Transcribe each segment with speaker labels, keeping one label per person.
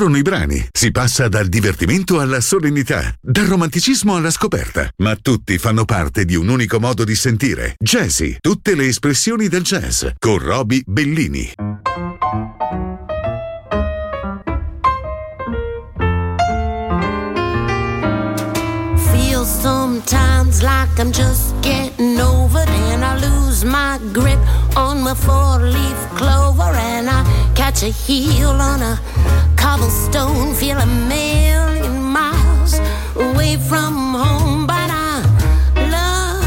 Speaker 1: Scorrono i brani, si passa dal divertimento alla solennità, dal romanticismo alla scoperta, ma tutti fanno parte di un unico modo di sentire. Jazzy, tutte le espressioni del jazz, con Roby Bellini.
Speaker 2: Feel sometimes like I'm just getting lose my grip on my four-leaf clover, and I catch a heel on a cobblestone, feel a million miles away from home, but I love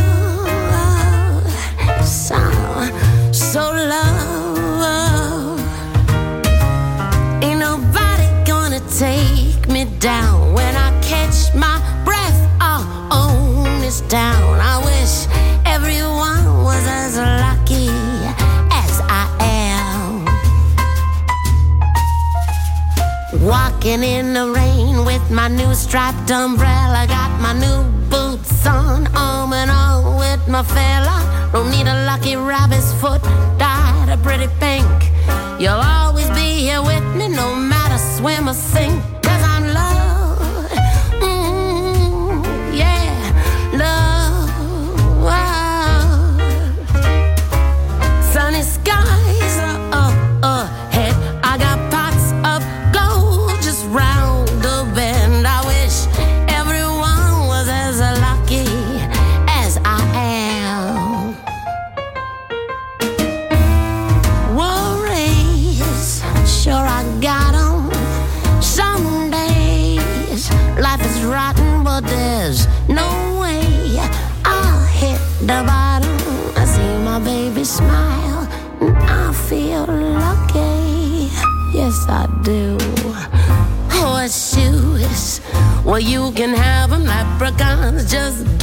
Speaker 2: so, so love. Ain't nobody gonna take me down Walking in the rain with my new striped umbrella. Got my new boots on, arm in arm with my fella. Don't need a lucky rabbit's foot, dyed a pretty pink. You'll always be here with me, no matter swim or sink. Just